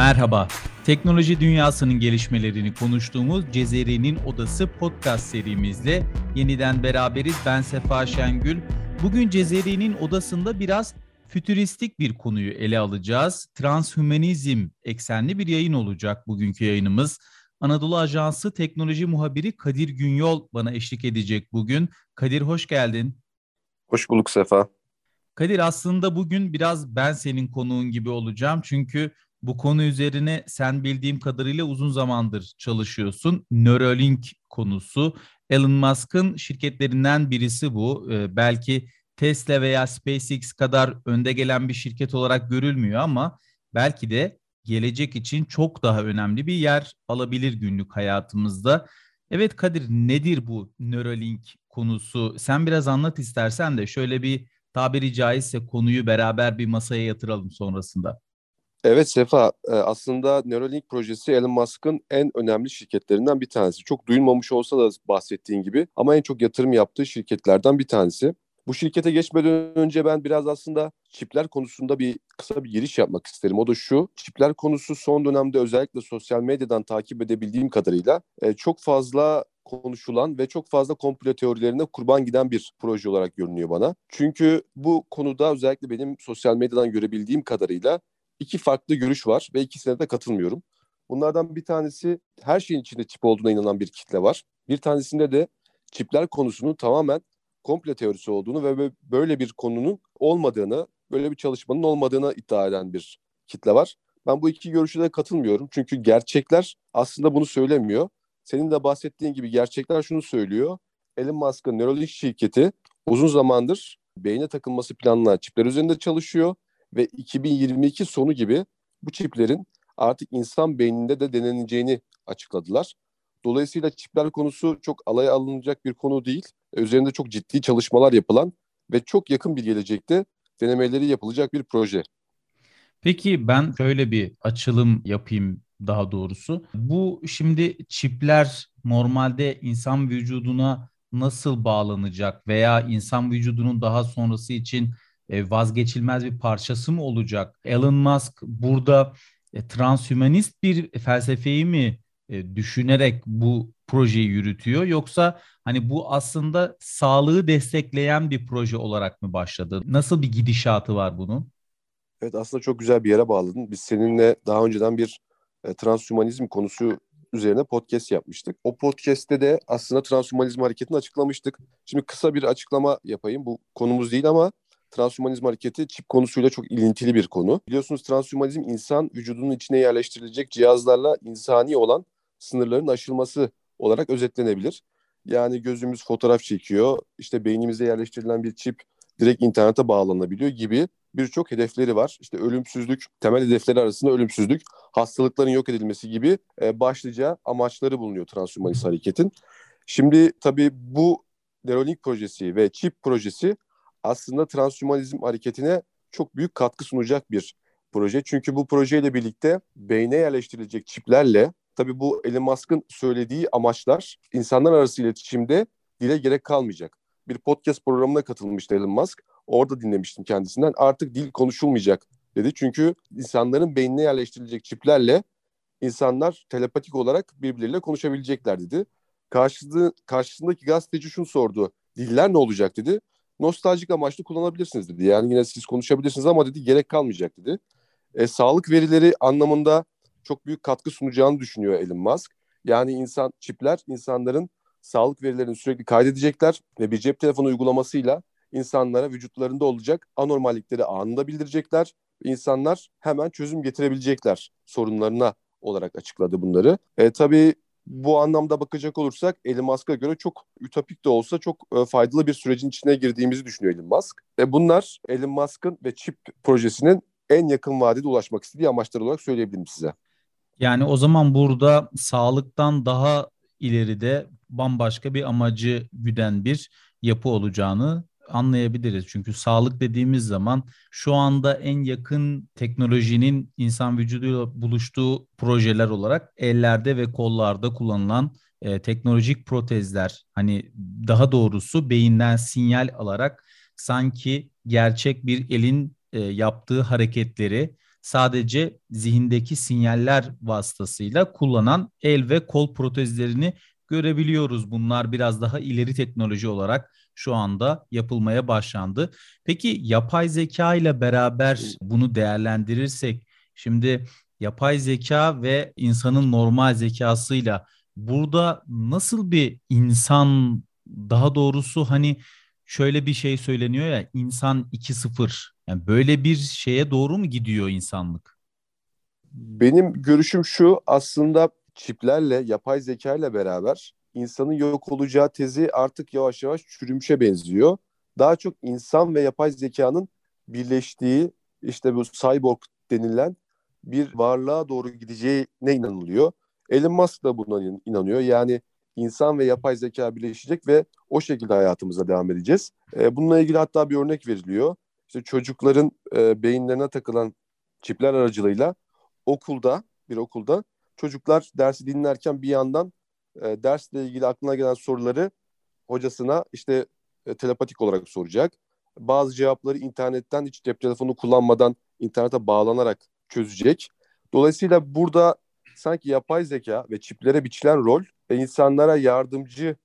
Merhaba. Teknoloji dünyasının gelişmelerini konuştuğumuz Cezeri'nin Odası podcast serimizle yeniden beraberiz. Ben Sefa Şengül. Bugün Cezeri'nin Odası'nda biraz fütüristik bir konuyu ele alacağız. Transhümanizm eksenli bir yayın olacak bugünkü yayınımız. Anadolu Ajansı teknoloji muhabiri Kadir Günyol bana eşlik edecek bugün. Kadir hoş geldin. Hoş bulduk Sefa. Kadir aslında bugün biraz ben senin konuğun gibi olacağım. Çünkü bu konu üzerine sen bildiğim kadarıyla uzun zamandır çalışıyorsun. Neuralink konusu. Elon Musk'ın şirketlerinden birisi bu. Ee, belki Tesla veya SpaceX kadar önde gelen bir şirket olarak görülmüyor ama belki de gelecek için çok daha önemli bir yer alabilir günlük hayatımızda. Evet Kadir nedir bu Neuralink konusu? Sen biraz anlat istersen de şöyle bir tabiri caizse konuyu beraber bir masaya yatıralım sonrasında. Evet Sefa, e, aslında Neuralink projesi Elon Musk'ın en önemli şirketlerinden bir tanesi. Çok duyulmamış olsa da bahsettiğin gibi ama en çok yatırım yaptığı şirketlerden bir tanesi. Bu şirkete geçmeden önce ben biraz aslında çipler konusunda bir kısa bir giriş yapmak isterim. O da şu, çipler konusu son dönemde özellikle sosyal medyadan takip edebildiğim kadarıyla e, çok fazla konuşulan ve çok fazla komplo teorilerine kurban giden bir proje olarak görünüyor bana. Çünkü bu konuda özellikle benim sosyal medyadan görebildiğim kadarıyla iki farklı görüş var ve ikisine de katılmıyorum. Bunlardan bir tanesi her şeyin içinde çip olduğuna inanan bir kitle var. Bir tanesinde de çipler konusunun tamamen komple teorisi olduğunu ve böyle bir konunun olmadığını, böyle bir çalışmanın olmadığını iddia eden bir kitle var. Ben bu iki görüşe de katılmıyorum. Çünkü gerçekler aslında bunu söylemiyor. Senin de bahsettiğin gibi gerçekler şunu söylüyor. Elon Musk'ın Neuralink şirketi uzun zamandır beyne takılması planlanan çipler üzerinde çalışıyor ve 2022 sonu gibi bu çiplerin artık insan beyninde de deneneceğini açıkladılar. Dolayısıyla çipler konusu çok alaya alınacak bir konu değil. Üzerinde çok ciddi çalışmalar yapılan ve çok yakın bir gelecekte denemeleri yapılacak bir proje. Peki ben şöyle bir açılım yapayım daha doğrusu. Bu şimdi çipler normalde insan vücuduna nasıl bağlanacak veya insan vücudunun daha sonrası için vazgeçilmez bir parçası mı olacak? Elon Musk burada e, transhümanist bir felsefeyi mi e, düşünerek bu projeyi yürütüyor yoksa hani bu aslında sağlığı destekleyen bir proje olarak mı başladı? Nasıl bir gidişatı var bunun? Evet aslında çok güzel bir yere bağladın. Biz seninle daha önceden bir e, konusu üzerine podcast yapmıştık. O podcast'te de aslında transhümanizm hareketini açıklamıştık. Şimdi kısa bir açıklama yapayım. Bu konumuz değil ama Transhumanizm hareketi çip konusuyla çok ilintili bir konu. Biliyorsunuz transhumanizm insan vücudunun içine yerleştirilecek cihazlarla insani olan sınırların aşılması olarak özetlenebilir. Yani gözümüz fotoğraf çekiyor, işte beynimize yerleştirilen bir çip direkt internete bağlanabiliyor gibi birçok hedefleri var. İşte ölümsüzlük, temel hedefleri arasında ölümsüzlük, hastalıkların yok edilmesi gibi e, başlıca amaçları bulunuyor transhumanist hareketin. Şimdi tabii bu Neuralink projesi ve çip projesi aslında transhümanizm hareketine çok büyük katkı sunacak bir proje. Çünkü bu projeyle birlikte beyne yerleştirilecek çiplerle tabii bu Elon Musk'ın söylediği amaçlar insanlar arası iletişimde dile gerek kalmayacak. Bir podcast programına katılmıştı Elon Musk. Orada dinlemiştim kendisinden. Artık dil konuşulmayacak dedi. Çünkü insanların beynine yerleştirilecek çiplerle insanlar telepatik olarak birbirleriyle konuşabilecekler dedi. Karşısında, karşısındaki gazeteci şunu sordu. Diller ne olacak dedi nostaljik amaçlı kullanabilirsiniz dedi. Yani yine siz konuşabilirsiniz ama dedi gerek kalmayacak dedi. E, sağlık verileri anlamında çok büyük katkı sunacağını düşünüyor Elon Musk. Yani insan çipler insanların sağlık verilerini sürekli kaydedecekler ve bir cep telefonu uygulamasıyla insanlara vücutlarında olacak anormallikleri anında bildirecekler. İnsanlar hemen çözüm getirebilecekler sorunlarına olarak açıkladı bunları. E, tabii bu anlamda bakacak olursak Elon Musk'a göre çok ütopik de olsa çok e, faydalı bir sürecin içine girdiğimizi düşünüyor Elon Musk. E bunlar Elon Musk'ın ve çip projesinin en yakın vadede ulaşmak istediği amaçlar olarak söyleyebilirim size. Yani o zaman burada sağlıktan daha ileride bambaşka bir amacı güden bir yapı olacağını anlayabiliriz. Çünkü sağlık dediğimiz zaman şu anda en yakın teknolojinin insan vücuduyla buluştuğu projeler olarak ellerde ve kollarda kullanılan e, teknolojik protezler hani daha doğrusu beyinden sinyal alarak sanki gerçek bir elin e, yaptığı hareketleri sadece zihindeki sinyaller vasıtasıyla kullanan el ve kol protezlerini görebiliyoruz. Bunlar biraz daha ileri teknoloji olarak şu anda yapılmaya başlandı. Peki yapay zeka ile beraber bunu değerlendirirsek şimdi yapay zeka ve insanın normal zekasıyla burada nasıl bir insan daha doğrusu hani şöyle bir şey söyleniyor ya insan 2.0 yani böyle bir şeye doğru mu gidiyor insanlık? Benim görüşüm şu aslında çiplerle yapay zeka ile beraber insanın yok olacağı tezi artık yavaş yavaş çürümüşe benziyor. Daha çok insan ve yapay zekanın birleştiği işte bu cyborg denilen bir varlığa doğru gideceğine inanılıyor. Elon Musk da buna inanıyor. Yani insan ve yapay zeka birleşecek ve o şekilde hayatımıza devam edeceğiz. E, bununla ilgili hatta bir örnek veriliyor. İşte çocukların e, beyinlerine takılan çipler aracılığıyla okulda, bir okulda çocuklar dersi dinlerken bir yandan e, dersle ilgili aklına gelen soruları hocasına işte e, telepatik olarak soracak. Bazı cevapları internetten hiç cep telefonu kullanmadan internete bağlanarak çözecek. Dolayısıyla burada sanki yapay zeka ve çiplere biçilen rol e, insanlara yardımcı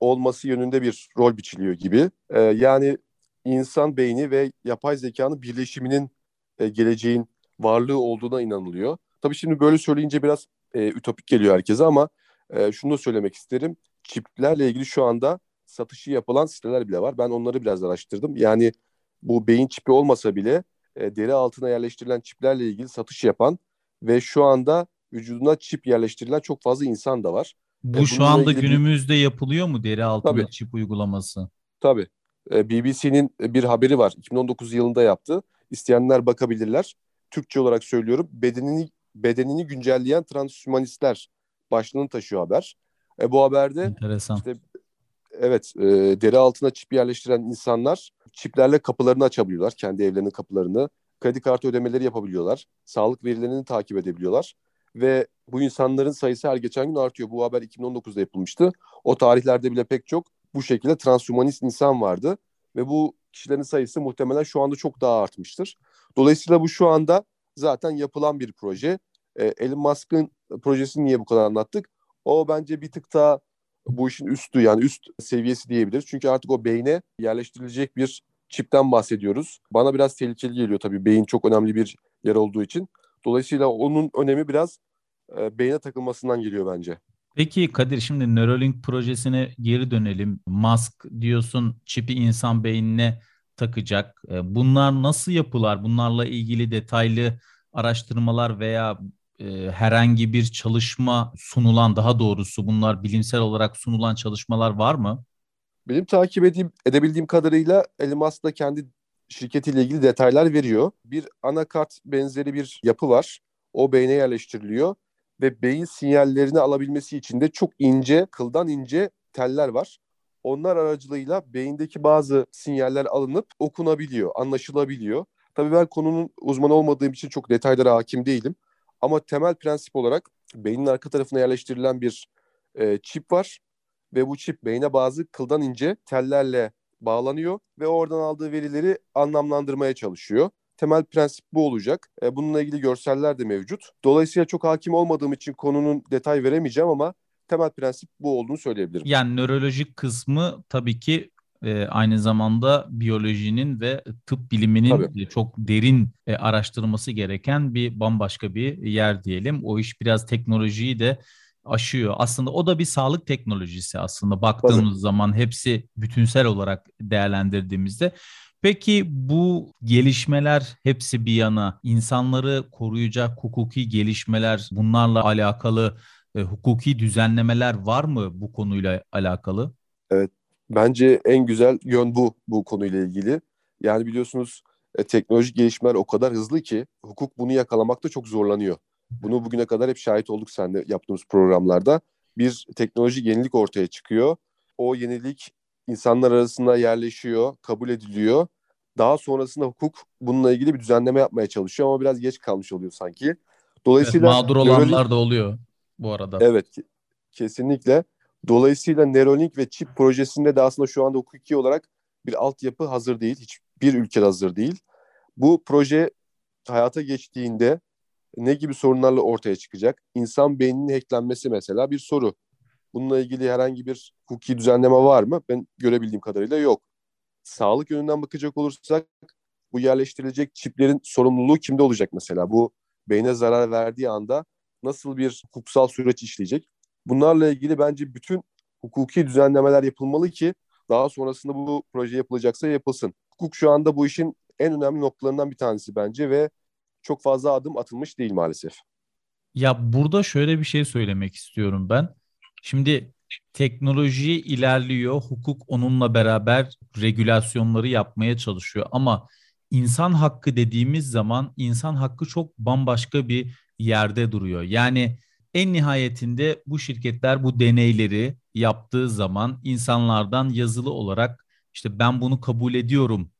olması yönünde bir rol biçiliyor gibi. E, yani insan beyni ve yapay zekanın birleşiminin e, geleceğin varlığı olduğuna inanılıyor. Tabii şimdi böyle söyleyince biraz e, ütopik geliyor herkese ama e, şunu da söylemek isterim. Çiplerle ilgili şu anda satışı yapılan siteler bile var. Ben onları biraz araştırdım. Yani bu beyin çipi olmasa bile e, deri altına yerleştirilen çiplerle ilgili satış yapan ve şu anda vücuduna çip yerleştirilen çok fazla insan da var. Bu e, şu anda günümüzde bir... yapılıyor mu deri altında Tabii. çip uygulaması? Tabii. E, BBC'nin bir haberi var. 2019 yılında yaptı. İsteyenler bakabilirler. Türkçe olarak söylüyorum. Bedenini bedenini güncelleyen transhumanistler başlığını taşıyor haber. E, bu haberde Enteresan. işte evet e, deri altına çip yerleştiren insanlar çiplerle kapılarını açabiliyorlar. Kendi evlerinin kapılarını. Kredi kartı ödemeleri yapabiliyorlar. Sağlık verilerini takip edebiliyorlar. Ve bu insanların sayısı her geçen gün artıyor. Bu haber 2019'da yapılmıştı. O tarihlerde bile pek çok bu şekilde transhumanist insan vardı. Ve bu kişilerin sayısı muhtemelen şu anda çok daha artmıştır. Dolayısıyla bu şu anda zaten yapılan bir proje. E, Elon Musk'ın projesini niye bu kadar anlattık? O bence bir tık daha bu işin üstü yani üst seviyesi diyebiliriz. Çünkü artık o beyne yerleştirilecek bir çipten bahsediyoruz. Bana biraz tehlikeli geliyor tabii beyin çok önemli bir yer olduğu için. Dolayısıyla onun önemi biraz e, beyne takılmasından geliyor bence. Peki Kadir şimdi Neuralink projesine geri dönelim. Musk diyorsun çipi insan beynine takacak. E, bunlar nasıl yapılar? Bunlarla ilgili detaylı araştırmalar veya herhangi bir çalışma sunulan daha doğrusu bunlar bilimsel olarak sunulan çalışmalar var mı? Benim takip edeyim, edebildiğim kadarıyla Elmas da kendi şirketiyle ilgili detaylar veriyor. Bir anakart benzeri bir yapı var. O beyne yerleştiriliyor ve beyin sinyallerini alabilmesi için de çok ince, kıldan ince teller var. Onlar aracılığıyla beyindeki bazı sinyaller alınıp okunabiliyor, anlaşılabiliyor. Tabii ben konunun uzmanı olmadığım için çok detaylara hakim değilim. Ama temel prensip olarak beynin arka tarafına yerleştirilen bir e, çip var ve bu çip beyne bazı kıldan ince tellerle bağlanıyor ve oradan aldığı verileri anlamlandırmaya çalışıyor. Temel prensip bu olacak. E, bununla ilgili görseller de mevcut. Dolayısıyla çok hakim olmadığım için konunun detay veremeyeceğim ama temel prensip bu olduğunu söyleyebilirim. Yani nörolojik kısmı tabii ki e, aynı zamanda biyolojinin ve tıp biliminin Tabii. çok derin e, araştırılması gereken bir bambaşka bir yer diyelim. O iş biraz teknolojiyi de aşıyor. Aslında o da bir sağlık teknolojisi aslında baktığımız Tabii. zaman hepsi bütünsel olarak değerlendirdiğimizde. Peki bu gelişmeler hepsi bir yana insanları koruyacak hukuki gelişmeler bunlarla alakalı e, hukuki düzenlemeler var mı bu konuyla alakalı? Evet Bence en güzel yön bu bu konuyla ilgili. Yani biliyorsunuz e, teknolojik gelişmeler o kadar hızlı ki hukuk bunu yakalamakta çok zorlanıyor. Bunu bugüne kadar hep şahit olduk seninle yaptığımız programlarda. Bir teknolojik yenilik ortaya çıkıyor. O yenilik insanlar arasında yerleşiyor, kabul ediliyor. Daha sonrasında hukuk bununla ilgili bir düzenleme yapmaya çalışıyor ama biraz geç kalmış oluyor sanki. Dolayısıyla evet, mağdur olanlar da oluyor bu arada. Evet, kesinlikle. Dolayısıyla Neuralink ve çip projesinde de aslında şu anda hukuki olarak bir altyapı hazır değil. Hiçbir ülke hazır değil. Bu proje hayata geçtiğinde ne gibi sorunlarla ortaya çıkacak? İnsan beyninin hacklenmesi mesela bir soru. Bununla ilgili herhangi bir hukuki düzenleme var mı? Ben görebildiğim kadarıyla yok. Sağlık yönünden bakacak olursak bu yerleştirilecek çiplerin sorumluluğu kimde olacak mesela? Bu beyne zarar verdiği anda nasıl bir hukuksal süreç işleyecek? Bunlarla ilgili bence bütün hukuki düzenlemeler yapılmalı ki daha sonrasında bu proje yapılacaksa yapılsın. Hukuk şu anda bu işin en önemli noktalarından bir tanesi bence ve çok fazla adım atılmış değil maalesef. Ya burada şöyle bir şey söylemek istiyorum ben. Şimdi teknoloji ilerliyor, hukuk onunla beraber regülasyonları yapmaya çalışıyor ama insan hakkı dediğimiz zaman insan hakkı çok bambaşka bir yerde duruyor. Yani en nihayetinde bu şirketler bu deneyleri yaptığı zaman insanlardan yazılı olarak işte ben bunu kabul ediyorum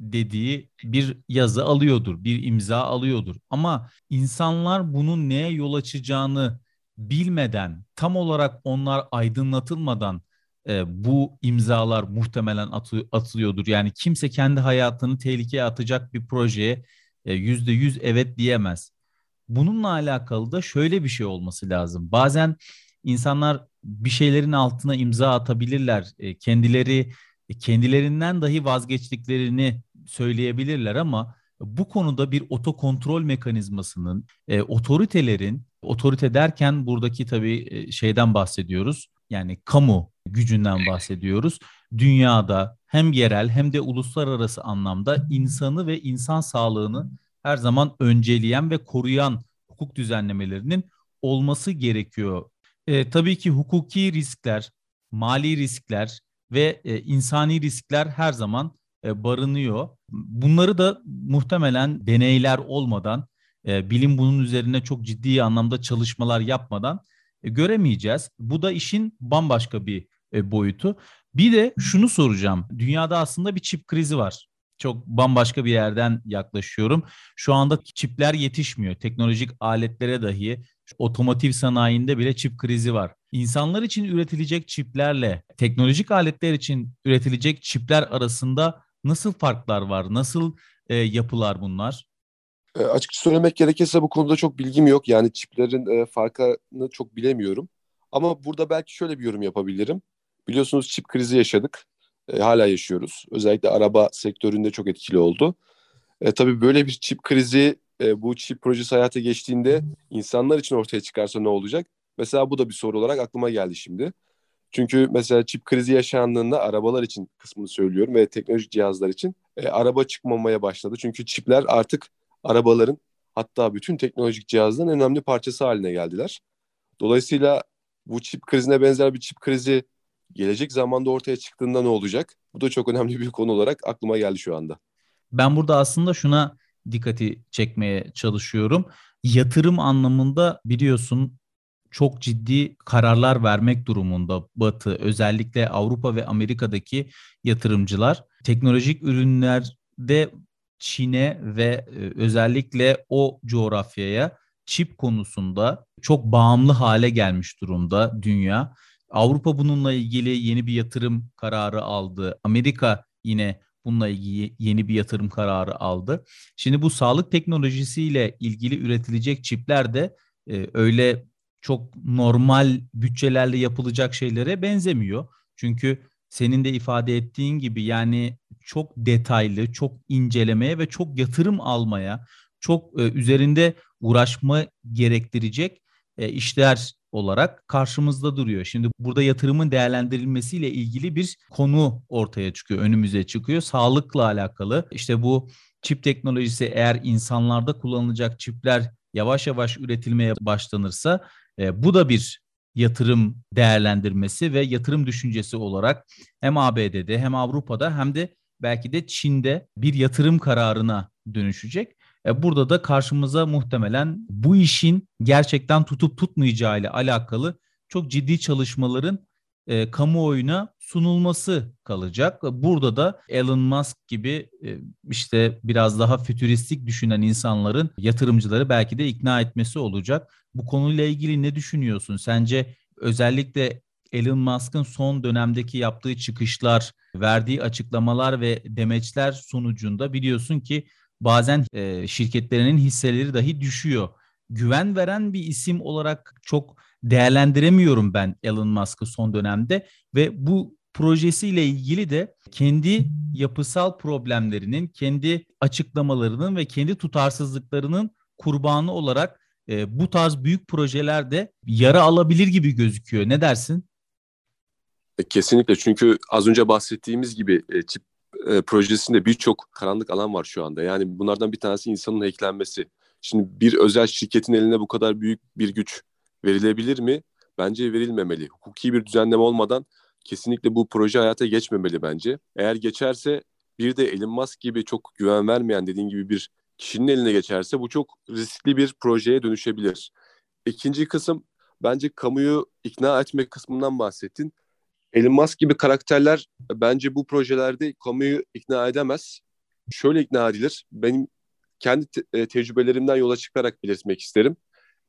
dediği bir yazı alıyordur, bir imza alıyordur. Ama insanlar bunun neye yol açacağını bilmeden, tam olarak onlar aydınlatılmadan e, bu imzalar muhtemelen atı, atılıyordur. Yani kimse kendi hayatını tehlikeye atacak bir projeye e, yüzde yüz evet diyemez. Bununla alakalı da şöyle bir şey olması lazım. Bazen insanlar bir şeylerin altına imza atabilirler. E, kendileri kendilerinden dahi vazgeçtiklerini söyleyebilirler ama bu konuda bir otokontrol mekanizmasının, e, otoritelerin, otorite derken buradaki tabii e, şeyden bahsediyoruz. Yani kamu gücünden bahsediyoruz. Dünyada hem yerel hem de uluslararası anlamda insanı ve insan sağlığını her zaman önceleyen ve koruyan hukuk düzenlemelerinin olması gerekiyor. E, tabii ki hukuki riskler, mali riskler ve e, insani riskler her zaman e, barınıyor. Bunları da muhtemelen deneyler olmadan, e, bilim bunun üzerine çok ciddi anlamda çalışmalar yapmadan e, göremeyeceğiz. Bu da işin bambaşka bir e, boyutu. Bir de şunu soracağım. Dünyada aslında bir çip krizi var. Çok bambaşka bir yerden yaklaşıyorum. Şu anda çipler yetişmiyor. Teknolojik aletlere dahi otomotiv sanayinde bile çip krizi var. İnsanlar için üretilecek çiplerle teknolojik aletler için üretilecek çipler arasında nasıl farklar var? Nasıl e, yapılar bunlar? E, açıkça söylemek gerekirse bu konuda çok bilgim yok. Yani çiplerin e, farkını çok bilemiyorum. Ama burada belki şöyle bir yorum yapabilirim. Biliyorsunuz çip krizi yaşadık. E, hala yaşıyoruz. Özellikle araba sektöründe çok etkili oldu. E, tabii böyle bir çip krizi e, bu çip projesi hayata geçtiğinde insanlar için ortaya çıkarsa ne olacak? Mesela bu da bir soru olarak aklıma geldi şimdi. Çünkü mesela çip krizi yaşandığında arabalar için kısmını söylüyorum ve teknolojik cihazlar için e, araba çıkmamaya başladı. Çünkü çipler artık arabaların hatta bütün teknolojik cihazların önemli parçası haline geldiler. Dolayısıyla bu çip krizine benzer bir çip krizi gelecek zamanda ortaya çıktığında ne olacak? Bu da çok önemli bir konu olarak aklıma geldi şu anda. Ben burada aslında şuna dikkati çekmeye çalışıyorum. Yatırım anlamında biliyorsun çok ciddi kararlar vermek durumunda Batı özellikle Avrupa ve Amerika'daki yatırımcılar teknolojik ürünlerde Çin'e ve e, özellikle o coğrafyaya çip konusunda çok bağımlı hale gelmiş durumda dünya. Avrupa bununla ilgili yeni bir yatırım kararı aldı. Amerika yine bununla ilgili yeni bir yatırım kararı aldı. Şimdi bu sağlık teknolojisiyle ilgili üretilecek çipler de e, öyle çok normal bütçelerle yapılacak şeylere benzemiyor. Çünkü senin de ifade ettiğin gibi yani çok detaylı, çok incelemeye ve çok yatırım almaya, çok e, üzerinde uğraşma gerektirecek e, işler olarak karşımızda duruyor. Şimdi burada yatırımın değerlendirilmesiyle ilgili bir konu ortaya çıkıyor, önümüze çıkıyor. Sağlıkla alakalı. İşte bu çip teknolojisi eğer insanlarda kullanılacak çipler yavaş yavaş üretilmeye başlanırsa e, bu da bir yatırım değerlendirmesi ve yatırım düşüncesi olarak hem ABD'de hem Avrupa'da hem de belki de Çin'de bir yatırım kararına dönüşecek. E, burada da karşımıza muhtemelen bu işin gerçekten tutup tutmayacağı ile alakalı çok ciddi çalışmaların e, kamuoyuna sunulması kalacak. Burada da Elon Musk gibi e, işte biraz daha fütüristik düşünen insanların yatırımcıları belki de ikna etmesi olacak. Bu konuyla ilgili ne düşünüyorsun? Sence özellikle Elon Musk'ın son dönemdeki yaptığı çıkışlar, verdiği açıklamalar ve demeçler sonucunda biliyorsun ki bazen e, şirketlerinin hisseleri dahi düşüyor. Güven veren bir isim olarak çok değerlendiremiyorum ben Elon Musk'ı son dönemde ve bu projesiyle ilgili de kendi yapısal problemlerinin, kendi açıklamalarının ve kendi tutarsızlıklarının kurbanı olarak e, bu tarz büyük projelerde yara alabilir gibi gözüküyor. Ne dersin? E, kesinlikle çünkü az önce bahsettiğimiz gibi e, çip e, projesinde birçok karanlık alan var şu anda. Yani bunlardan bir tanesi insanın hacklenmesi. Şimdi bir özel şirketin eline bu kadar büyük bir güç verilebilir mi? Bence verilmemeli. Hukuki bir düzenleme olmadan kesinlikle bu proje hayata geçmemeli bence. Eğer geçerse bir de Elon Musk gibi çok güven vermeyen dediğin gibi bir kişinin eline geçerse bu çok riskli bir projeye dönüşebilir. İkinci kısım bence kamuyu ikna etme kısmından bahsettin. Elon Musk gibi karakterler bence bu projelerde kamuyu ikna edemez. Şöyle ikna edilir. Benim kendi te- e, tecrübelerimden yola çıkarak belirtmek isterim.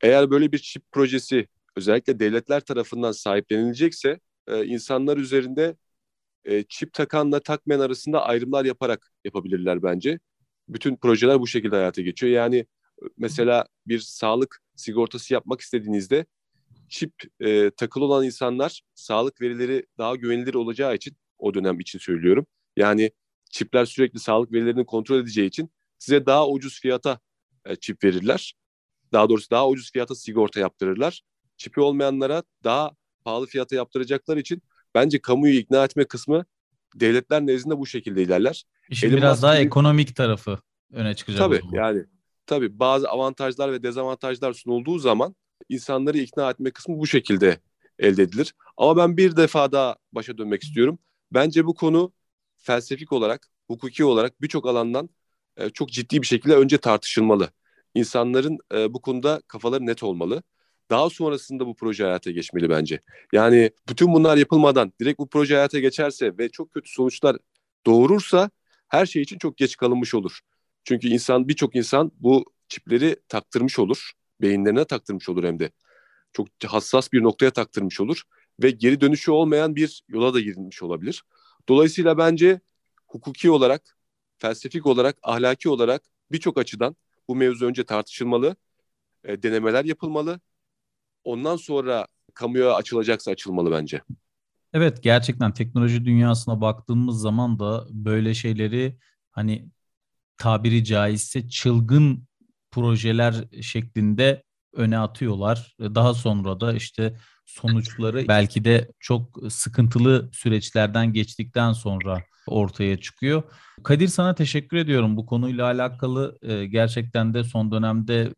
Eğer böyle bir çip projesi özellikle devletler tarafından sahiplenilecekse e, insanlar üzerinde e, çip takanla takmayan arasında ayrımlar yaparak yapabilirler bence. Bütün projeler bu şekilde hayata geçiyor. Yani mesela bir sağlık sigortası yapmak istediğinizde çip e, takılı olan insanlar sağlık verileri daha güvenilir olacağı için o dönem için söylüyorum. Yani çipler sürekli sağlık verilerini kontrol edeceği için size daha ucuz fiyata e, çip verirler. Daha doğrusu daha ucuz fiyata sigorta yaptırırlar. Çipi olmayanlara daha pahalı fiyata yaptıracaklar için bence kamuyu ikna etme kısmı devletler nezdinde bu şekilde ilerler. İşin Elon biraz daha gibi... ekonomik tarafı öne çıkacak. Tabii yani tabii bazı avantajlar ve dezavantajlar sunulduğu zaman insanları ikna etme kısmı bu şekilde elde edilir. Ama ben bir defa daha başa dönmek istiyorum. Bence bu konu felsefik olarak, hukuki olarak birçok alandan e, çok ciddi bir şekilde önce tartışılmalı. İnsanların e, bu konuda kafaları net olmalı. Daha sonrasında bu proje hayata geçmeli bence. Yani bütün bunlar yapılmadan direkt bu proje hayata geçerse ve çok kötü sonuçlar doğurursa her şey için çok geç kalınmış olur. Çünkü insan birçok insan bu çipleri taktırmış olur. Beyinlerine taktırmış olur hem de. Çok hassas bir noktaya taktırmış olur ve geri dönüşü olmayan bir yola da girilmiş olabilir. Dolayısıyla bence hukuki olarak, felsefik olarak, ahlaki olarak birçok açıdan bu mevzu önce tartışılmalı, e, denemeler yapılmalı ondan sonra kamuya açılacaksa açılmalı bence. Evet gerçekten teknoloji dünyasına baktığımız zaman da böyle şeyleri hani tabiri caizse çılgın projeler şeklinde öne atıyorlar. Daha sonra da işte sonuçları belki de çok sıkıntılı süreçlerden geçtikten sonra ortaya çıkıyor. Kadir sana teşekkür ediyorum bu konuyla alakalı gerçekten de son dönemde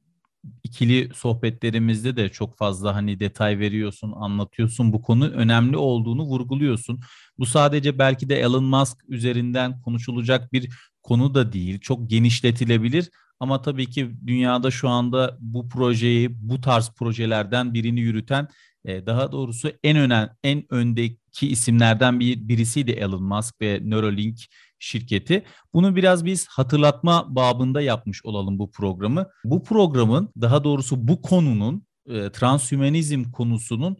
ikili sohbetlerimizde de çok fazla hani detay veriyorsun, anlatıyorsun. Bu konu önemli olduğunu vurguluyorsun. Bu sadece belki de Elon Musk üzerinden konuşulacak bir konu da değil. Çok genişletilebilir ama tabii ki dünyada şu anda bu projeyi, bu tarz projelerden birini yürüten daha doğrusu en önemli en öndeki isimlerden bir birisiydi Elon Musk ve Neuralink şirketi. Bunu biraz biz hatırlatma babında yapmış olalım bu programı. Bu programın daha doğrusu bu konunun e, transhümanizm konusunun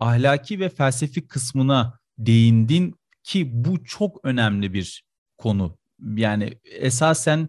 ahlaki ve felsefi kısmına değindin ki bu çok önemli bir konu. Yani esasen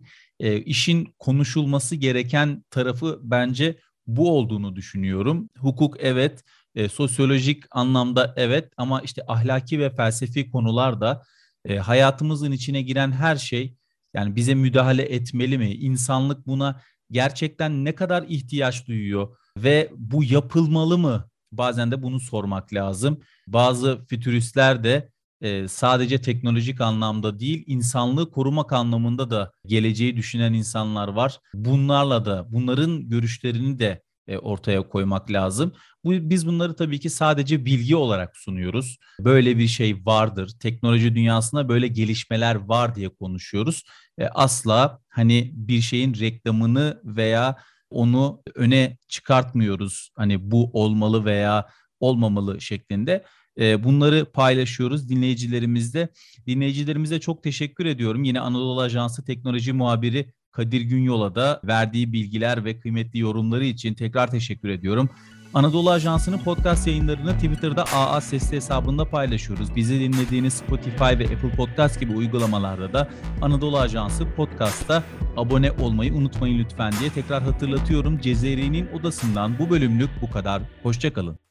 işin konuşulması gereken tarafı bence bu olduğunu düşünüyorum. Hukuk evet, e, sosyolojik anlamda evet ama işte ahlaki ve felsefi konular da e, hayatımızın içine giren her şey yani bize müdahale etmeli mi? İnsanlık buna gerçekten ne kadar ihtiyaç duyuyor ve bu yapılmalı mı? Bazen de bunu sormak lazım. Bazı fütüristler de e, sadece teknolojik anlamda değil, insanlığı korumak anlamında da geleceği düşünen insanlar var. Bunlarla da, bunların görüşlerini de e, ortaya koymak lazım. Bu, biz bunları tabii ki sadece bilgi olarak sunuyoruz. Böyle bir şey vardır. Teknoloji dünyasında böyle gelişmeler var diye konuşuyoruz. E, asla hani bir şeyin reklamını veya onu öne çıkartmıyoruz. Hani bu olmalı veya olmamalı şeklinde. E, bunları paylaşıyoruz dinleyicilerimizle. Dinleyicilerimize çok teşekkür ediyorum. Yine Anadolu Ajansı Teknoloji Muhabiri Kadir Günyol'a da verdiği bilgiler ve kıymetli yorumları için tekrar teşekkür ediyorum. Anadolu Ajansı'nın podcast yayınlarını Twitter'da AA Sesli hesabında paylaşıyoruz. Bizi dinlediğiniz Spotify ve Apple Podcast gibi uygulamalarda da Anadolu Ajansı Podcast'ta abone olmayı unutmayın lütfen diye tekrar hatırlatıyorum. Cezeri'nin odasından bu bölümlük bu kadar. Hoşçakalın.